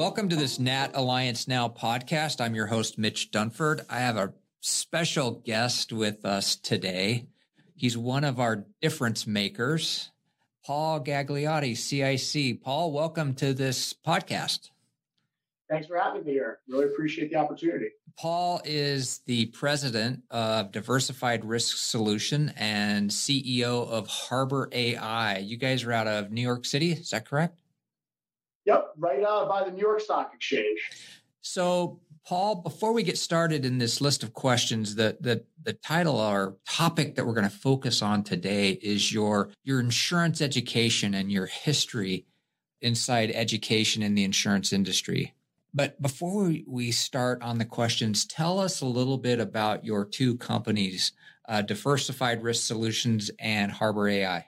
Welcome to this Nat Alliance Now podcast. I'm your host, Mitch Dunford. I have a special guest with us today. He's one of our difference makers, Paul Gagliotti, CIC. Paul, welcome to this podcast. Thanks for having me here. Really appreciate the opportunity. Paul is the president of Diversified Risk Solution and CEO of Harbor AI. You guys are out of New York City, is that correct? Yep, right uh, by the New York Stock Exchange. So, Paul, before we get started in this list of questions, the the the title or topic that we're going to focus on today is your your insurance education and your history inside education in the insurance industry. But before we start on the questions, tell us a little bit about your two companies, uh, Diversified Risk Solutions and Harbor AI.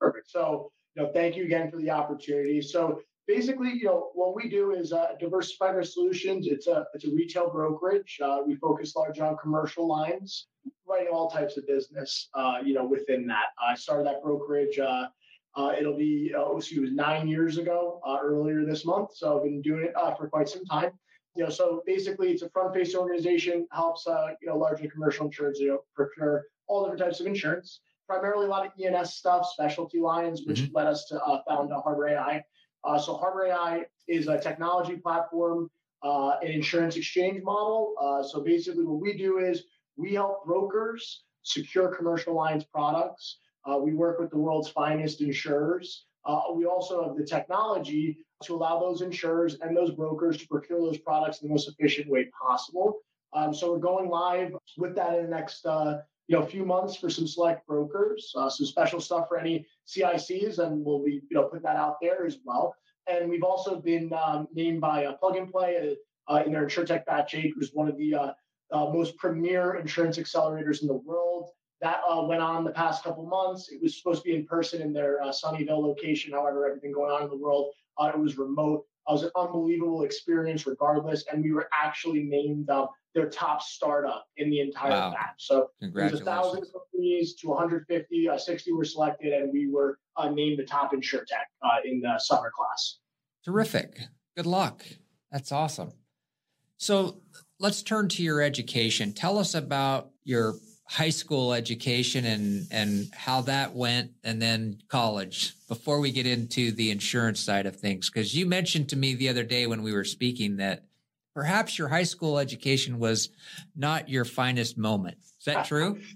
Perfect. So, know, thank you again for the opportunity. So, basically, you know, what we do is uh, Diversified Risk Solutions. It's a it's a retail brokerage. Uh, we focus largely on commercial lines, writing all types of business. Uh, you know, within that, I started that brokerage uh, uh, it'll be, uh, excuse nine years ago, uh, earlier this month. So I've been doing it for quite some time. You know, so basically, it's a front-facing organization helps you know largely commercial insurance, you know, procure all different types of insurance. Primarily, a lot of E&S stuff, specialty lines, which mm-hmm. led us to uh, found Harbor AI. so Harbor AI is a technology platform, an insurance exchange model. so basically, what we do is we help brokers secure commercial lines products uh, we work with the world's finest insurers. Uh, we also have the technology to allow those insurers and those brokers to procure those products in the most efficient way possible. Um, so we're going live with that in the next uh, you know a few months for some select brokers. Uh, some special stuff for any CICs, and we'll be you know put that out there as well. And we've also been um, named by uh, Plug and Play uh, in their InsureTech Batch 8, which is one of the uh, uh, most premier insurance accelerators in the world. That went on the past couple months. It was supposed to be in person in their Sunnyvale location. However, everything going on in the world, it was remote. It was an unbelievable experience, regardless. And we were actually named uh, their top startup in the entire wow. batch. So there's a thousand companies to 150, uh, 60 were selected, and we were uh, named the top insuretech in the summer class. Terrific. Good luck. That's awesome. So let's turn to your education. Tell us about your high school education and and how that went and then college before we get into the insurance side of things. Because you mentioned to me the other day when we were speaking that perhaps your high school education was not your finest moment. Is that true?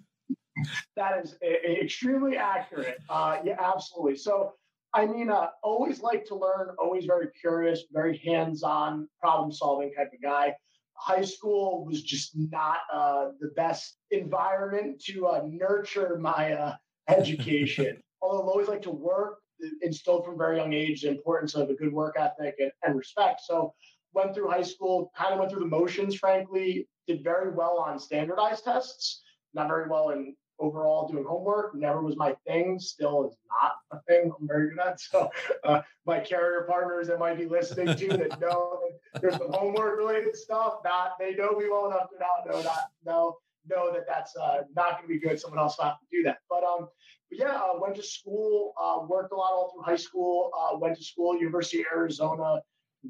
That is extremely accurate. Uh, yeah absolutely. So i mean uh, always like to learn always very curious very hands-on problem solving type of guy high school was just not uh, the best environment to uh, nurture my uh, education. Although I always like to work, instilled from very young age the importance of a good work ethic and, and respect. So went through high school, kind of went through the motions, frankly, did very well on standardized tests, not very well in overall doing homework. Never was my thing still is not a thing i'm very good at. So uh, my carrier partners that might be listening to that know there's some homework related stuff not they know me well enough to not know that know know that that's uh, not going to be good. Someone else will have to do that. But um but yeah uh, went to school uh, worked a lot all through high school uh, went to school university of arizona.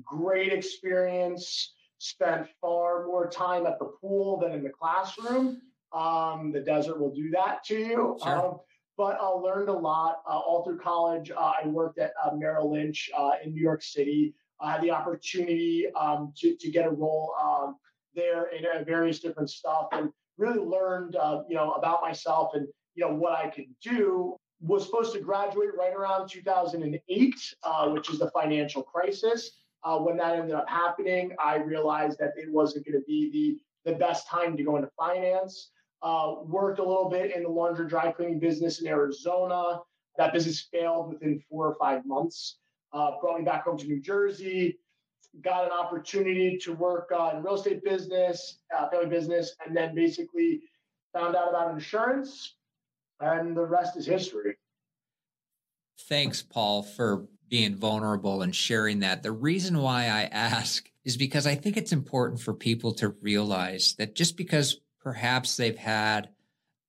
Great experience. Spent far more time at the pool than in the classroom um, the desert will do that to you. Sure. Um, but I learned a lot uh, all through college. Uh, I worked at uh, Merrill Lynch uh, in New York City. I had the opportunity um, to, to get a role um, there in uh, various different stuff and really learned, uh, you know, about myself and, you know, what I could do. Was supposed to graduate right around 2008, which is the financial crisis. when that ended up happening, I realized that it wasn't going to be the, the best time to go into finance. Uh, worked a little bit in the laundry dry cleaning business in Arizona. That business failed within four or five months. Uh, brought me back home to New Jersey. Got an opportunity to work uh, in real estate business, uh, family business, and then basically found out about insurance, and the rest is history. Thanks, Paul, for being vulnerable and sharing that. The reason why I ask is because I think it's important for people to realize that just because perhaps they've had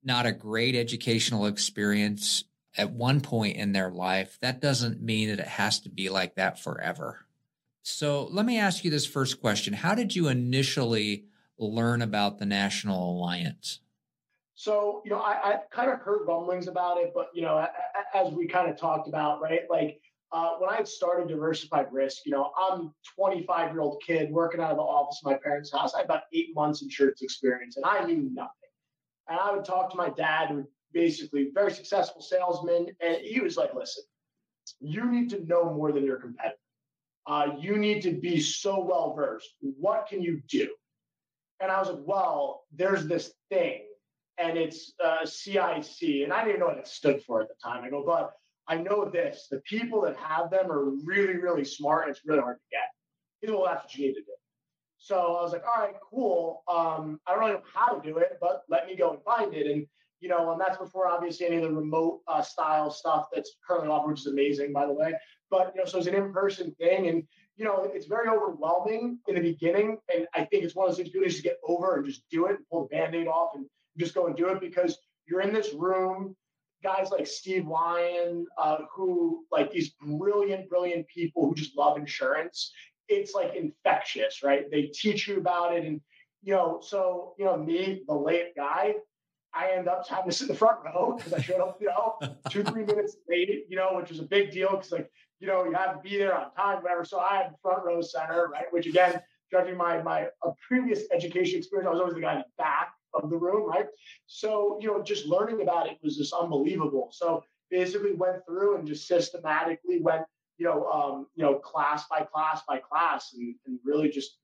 not a great educational experience at one point in their life, that doesn't mean that it has to be like that forever. So let me ask you this first question. How did you initially learn about the National Alliance? So, you know, I, I kind of heard rumblings about it, but, you know, as we kind of talked about, right? Like uh, when I had started Diversified Risk, you know, I'm 25 year old kid working out of the office of my parents' house. I had about eight months insurance experience and I knew nothing. And I would talk to my dad, who basically a very successful salesman, and he was like, listen, you need to know more than your competitor. Uh, you need to be so well versed. What can you do? And I was like, well, there's this thing, and it's uh, CIC. And I didn't even know what it stood for at the time. I go, but I know this. The people that have them are really, really smart, and it's really hard to get. Well, that's what you need to do. So I was like, all right, cool. Um, I don't really know how to do it, but let me go and find it. And you know, and that's before obviously any of the remote uh, style stuff that's currently offered, which is amazing, by the way. But you know, so it's an in-person thing, and you know, it's very overwhelming in the beginning. And I think it's one of those things people just get over and just do it, and pull the band-aid off, and just go and do it because you're in this room. Guys like Steve Lyon, uh, who like these brilliant, brilliant people who just love insurance. It's like infectious, right? They teach you about it, and you know, so you know, me, the late guy, I end up having to sit in the front row because I showed up, you know, two, three minutes late, you know, which was a big deal because, like, you know, you have to be there on time, whatever. So I had the front row center, right? Which, again, judging my my uh, previous education experience, I was always the guy in the back of the room, right? So, you know, just learning about it was just unbelievable. So basically went through and just systematically went, you know, um, you know, class by class by class and, and really just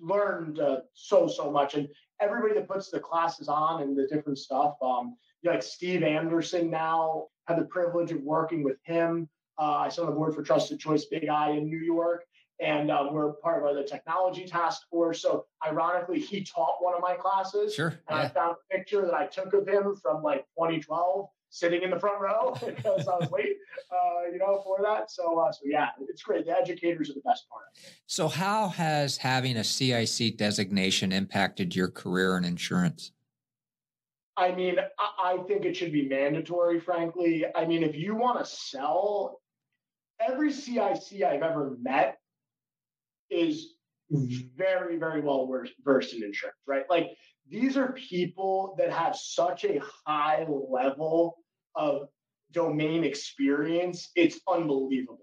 learned uh, so so much and everybody that puts the classes on and the different stuff um, like steve anderson now had the privilege of working with him uh, i sit on the board for trusted choice big i in new york and uh, we're part of the technology task force so ironically he taught one of my classes sure and yeah. i found a picture that i took of him from like 2012 sitting in the front row because I was late, uh, you know, for that. So, uh, so yeah, it's great. The educators are the best part. So, how has having a CIC designation impacted your career in insurance? I mean, I, I think it should be mandatory. Frankly, I mean, if you want to sell, every CIC I've ever met is very, very well versed in insurance, right? Like these are people that have such a high level of domain experience. It's unbelievable.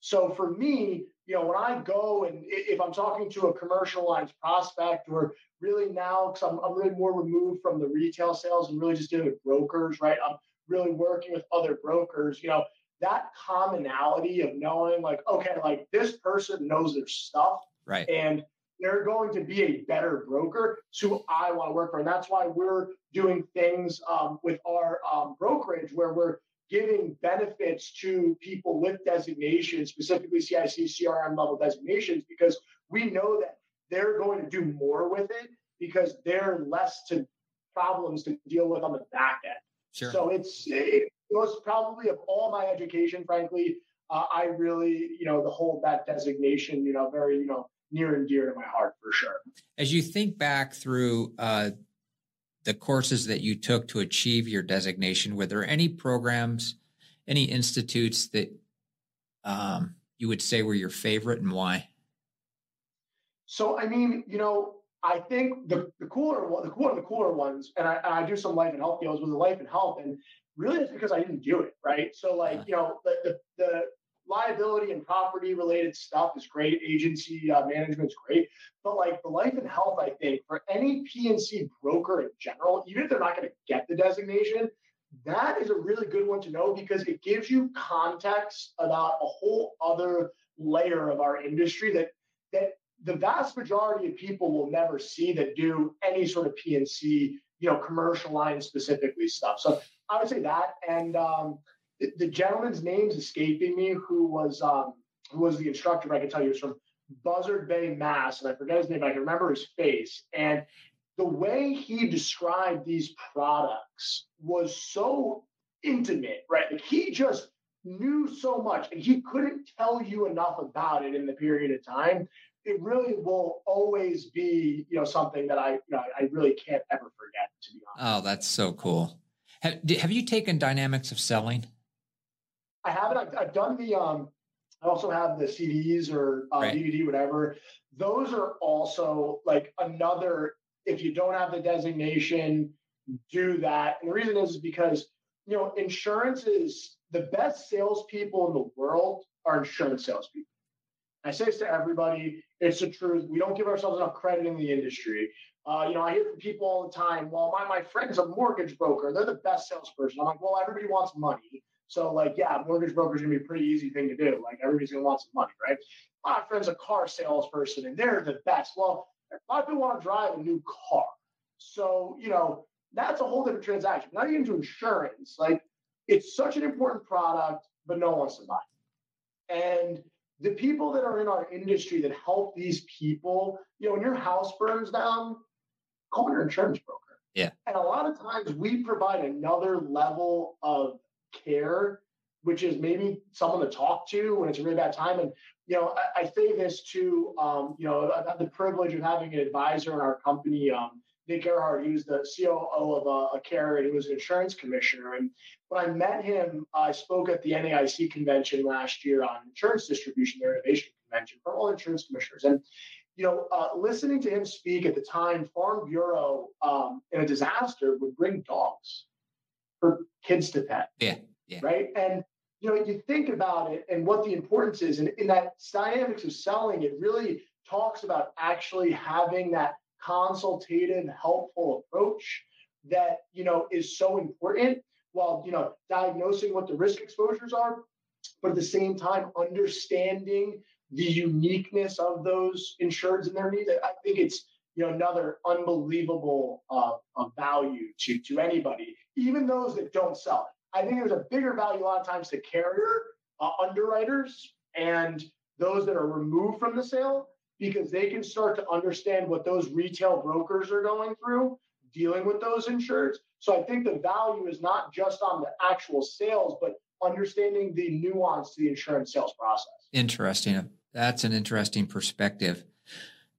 So for me, you know, when I go and if I'm talking to a commercial lines prospect or really now, because I'm, I'm really more removed from the retail sales and really just dealing with brokers, right? I'm really working with other brokers, you know, that commonality of knowing like, okay, like this person knows their stuff. Right. And they're going to be a better broker. So I want to work for. And that's why we're doing things um, with our um, brokerage where we're giving benefits to people with designations, specifically CIC, CRM level designations, because we know that they're going to do more with it because they're less to problems to deal with on the back end. Sure. So it's it was probably of all my education, frankly, uh, I really, you know, the whole that designation, you know, very, you know, near and dear to my heart for sure. As you think back through uh, the courses that you took to achieve your designation, were there any programs, any institutes that um, you would say were your favorite and why? So, I mean, you know, I think the, the cooler one, the cooler, the cooler ones, and I, and I do some life and health deals with the life and health, and really it's because I didn't do it right. So, like, you know, the, the, the liability and property related stuff is great. Agency uh, management is great. But like the life and health, I think for any P&C broker in general, even if they're not going to get the designation, that is a really good one to know because it gives you context about a whole other layer of our industry that that the vast majority of people will never see that do any sort of P&C, you know, commercial line specifically stuff. So I would say that. And um, the, the gentleman's name's escaping me who was um, who was the instructor. I can tell you, was from Buzzard Bay, Mass, and I forget his name. But I can remember his face, and the way he described these products was so intimate, right? Like he just knew so much, and he couldn't tell you enough about it in the period of time. It really will always be, you know, something that I, you know, I really can't ever forget. To be honest. Oh, that's so cool. Have, have you taken dynamics of selling? I haven't. I've, I've done the um, I also have the CDs or uh, right. DVD, whatever. Those are also like another. If you don't have the designation, do that. And the reason is because you know insurance is the best salespeople in the world are insurance salespeople. I say this to everybody. It's the truth. We don't give ourselves enough credit in the industry. Uh, you know, I hear from people all the time, well, my, my friend's a mortgage broker. They're the best salesperson. I'm like, well, everybody wants money. So, like, yeah, mortgage broker is going to be a pretty easy thing to do. Like, everybody's going to want some money, right? My friend's a car salesperson and they're the best. Well, a lot of people want to drive a new car. So, you know, that's a whole different transaction. Not even to insurance. Like, it's such an important product, but no one wants to buy. And the people that are in our industry that help these people, you know, when your house burns down, call your insurance broker. Yeah. And a lot of times we provide another level of care, which is maybe someone to talk to when it's a really bad time. And, you know, I, I say this to, um, you know, I've had the privilege of having an advisor in our company, um, Nick Gerhart, he was the COO of a, a carrier. He was an insurance commissioner. And when I met him, I spoke at the NAIC convention last year on insurance distribution, their innovation convention for all insurance commissioners. And you know, uh, listening to him speak at the time, Farm Bureau um, in a disaster would bring dogs for kids to pet. Yeah, yeah. Right. And you know, you think about it and what the importance is, and in that dynamics of selling, it really talks about actually having that consultative, helpful approach that you know is so important while you know diagnosing what the risk exposures are but at the same time understanding the uniqueness of those insureds and their needs i think it's you know another unbelievable uh, value to to anybody even those that don't sell it i think there's a bigger value a lot of times to carrier uh, underwriters and those that are removed from the sale because they can start to understand what those retail brokers are going through dealing with those insureds. So I think the value is not just on the actual sales, but understanding the nuance to the insurance sales process. Interesting. That's an interesting perspective.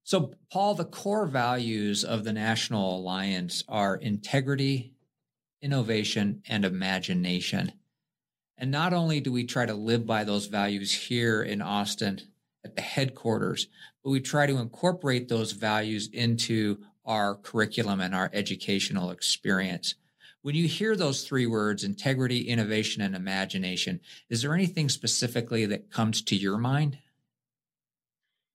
So, Paul, the core values of the National Alliance are integrity, innovation, and imagination. And not only do we try to live by those values here in Austin at the headquarters, but we try to incorporate those values into our curriculum and our educational experience. When you hear those three words, integrity, innovation, and imagination, is there anything specifically that comes to your mind?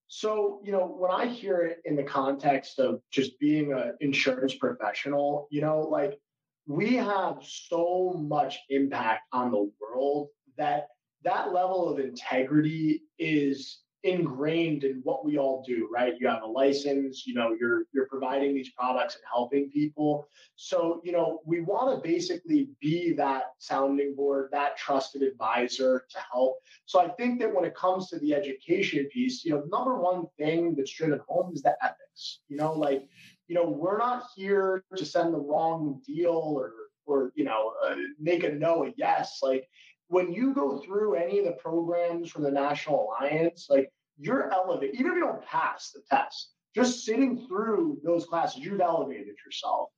So, you know, when I hear it in the context of just being an insurance professional, you know, like we have so much impact on the world that that level of integrity is ingrained in what we all do, right? You have a license, you know, you're you're providing these products and helping people. So, you know, we want to basically be that sounding board, that trusted advisor to help. So I think that when it comes to the education piece, you know, number one thing that's driven home is the ethics. You know, like, you know, we're not here to send the wrong deal or or you know, uh, make a no a yes. Like when you go through any of the programs from the National Alliance, like you're elevated, even if you don't pass the test, just sitting through those classes, you've elevated yourself.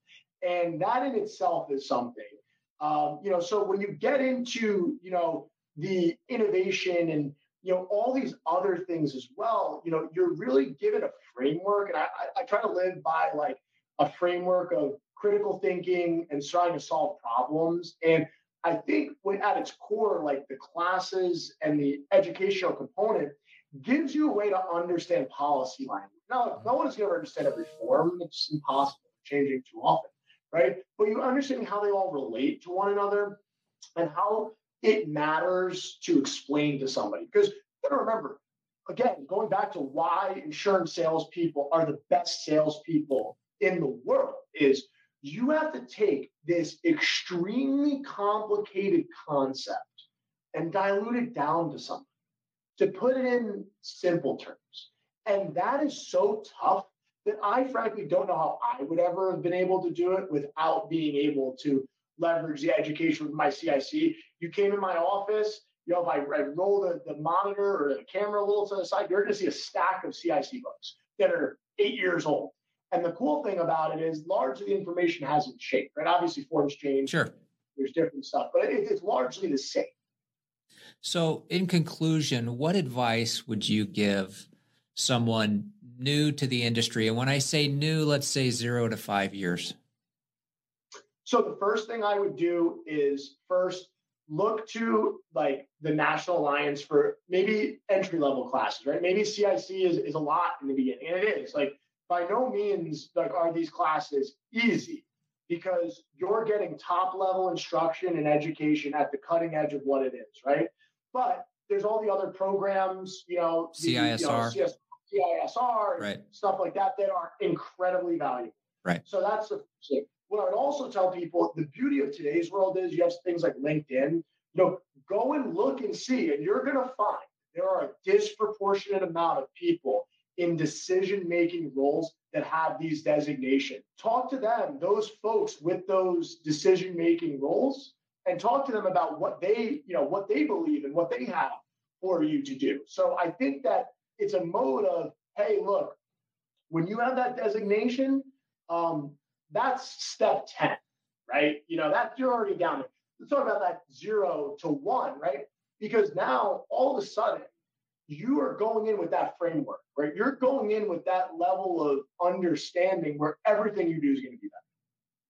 And that in itself is something. Um, you know, so when you get into, you know, the innovation and you know all these other things as well, you know, you're really given a framework. And I, I, I try to live by like a framework of critical thinking and trying to solve problems. And I think when at its core, like the classes and the educational component gives you a way to understand policy language. Now, no one is going to understand every form; it's impossible, changing too often, right? But you understand how they all relate to one another and how it matters to explain to somebody. Because you got to remember, again, going back to why insurance salespeople are the best salespeople in the world is you have to take this extremely complicated concept and dilute it down to something, to put it in simple terms. And that is so tough that I frankly don't know how I would ever have been able to do it without being able to leverage the education with my CIC. You came in my office, you know, if I, I roll the, the monitor or the camera a little to the side, you're going to see a stack of CIC books that are eight years old. And the cool thing about it is largely the information hasn't changed, right? Obviously, forms change. Sure. There's different stuff, but it, it's largely the same. So, in conclusion, what advice would you give someone new to the industry? And when I say new, let's say zero to five years. So, the first thing I would do is first look to like the National Alliance for maybe entry level classes, right? Maybe CIC is, is a lot in the beginning, and it is. Like, by no means like are these classes easy because you're getting top level instruction and education at the cutting edge of what it is, right? But there's all the other programs, you know, CISR, you know, CISR, right. stuff like that that are incredibly valuable. Right. So that's the thing. What I would also tell people, the beauty of today's world is you have things like LinkedIn. You know, go and look and see, and you're going to find there are a disproportionate amount of people in decision making roles that have these designations. Talk to them, those folks with those decision making roles, and talk to them about what they, you know, what they believe and what they have for you to do. So I think that it's a mode of, hey, look, when you have that designation, um, that's step 10, right? You know, that you're already down there. Let's talk about that zero to one, right? Because now all of a sudden you are going in with that framework, right? You're going in with that level of understanding where everything you do is going to be better.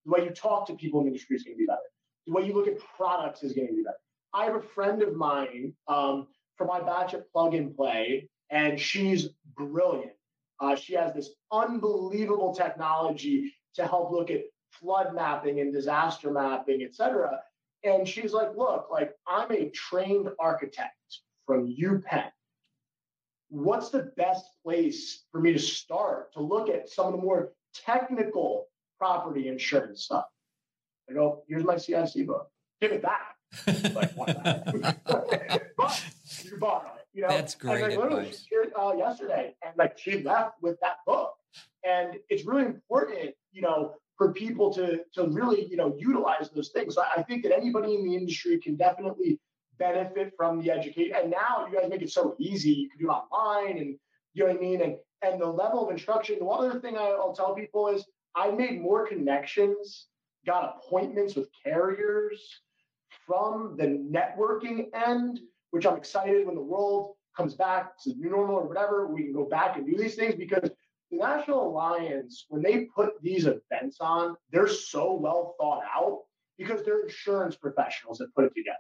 The way you talk to people in the industry is going to be better. The way you look at products is going to be better. I have a friend of mine um, for my batch at Plug and Play, and she's brilliant. Uh, she has this unbelievable technology to help look at flood mapping and disaster mapping, et cetera. And she's like, look, like I'm a trained architect from UPenn what's the best place for me to start to look at some of the more technical property insurance stuff? I go, here's my CIC book. Give it back. like, but you bought it. You know, that's great and, like, literally. Here, uh, yesterday, and like she left with that book, and it's really important, you know, for people to to really, you know, utilize those things. So I think that anybody in the industry can definitely benefit from the education. And now you guys make it so easy. You can do online and you know what I mean? And and the level of instruction. The one other thing I'll tell people is I made more connections, got appointments with carriers from the networking end, which I'm excited when the world comes back to new normal or whatever, we can go back and do these things because the National Alliance, when they put these events on, they're so well thought out because they're insurance professionals that put it together.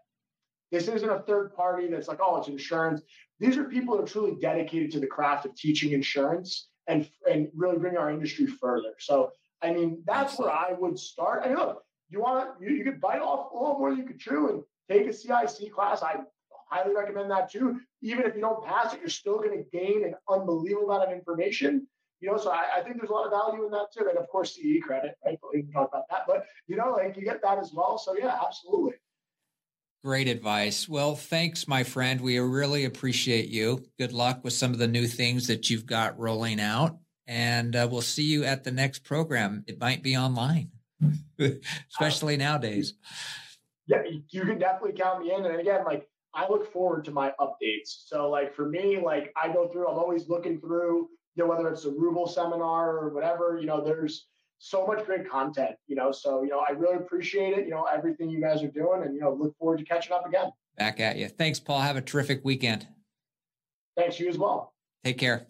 This isn't a third party that's like, oh, it's insurance. These are people that are truly dedicated to the craft of teaching insurance and, and really bring our industry further. So, I mean, that's where I would start. And look, you want you, you could bite off a little more than you could chew and take a CIC class. I highly recommend that too. Even if you don't pass it, you're still going to gain an unbelievable amount of information. You know, so I, I, think there's a lot of value in that too. And of course, CE credit, right? We can talk about that. But you know, like you get that as well. So yeah, absolutely. Great advice. Well, thanks, my friend. We really appreciate you. Good luck with some of the new things that you've got rolling out. And uh, we'll see you at the next program. It might be online, especially nowadays. Yeah, you can definitely count me in. And again, like I look forward to my updates. So, like for me, like I go through, I'm always looking through, you know, whether it's a Ruble seminar or whatever, you know, there's so much great content, you know. So, you know, I really appreciate it, you know, everything you guys are doing and, you know, look forward to catching up again. Back at you. Thanks, Paul. Have a terrific weekend. Thanks, you as well. Take care.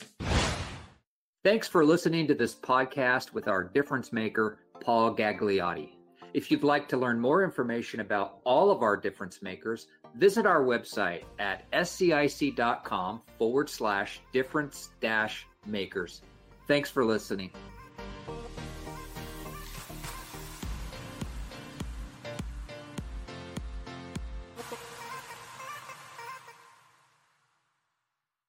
Thanks for listening to this podcast with our difference maker, Paul Gagliotti. If you'd like to learn more information about all of our difference makers, visit our website at scic.com forward slash difference dash makers. Thanks for listening.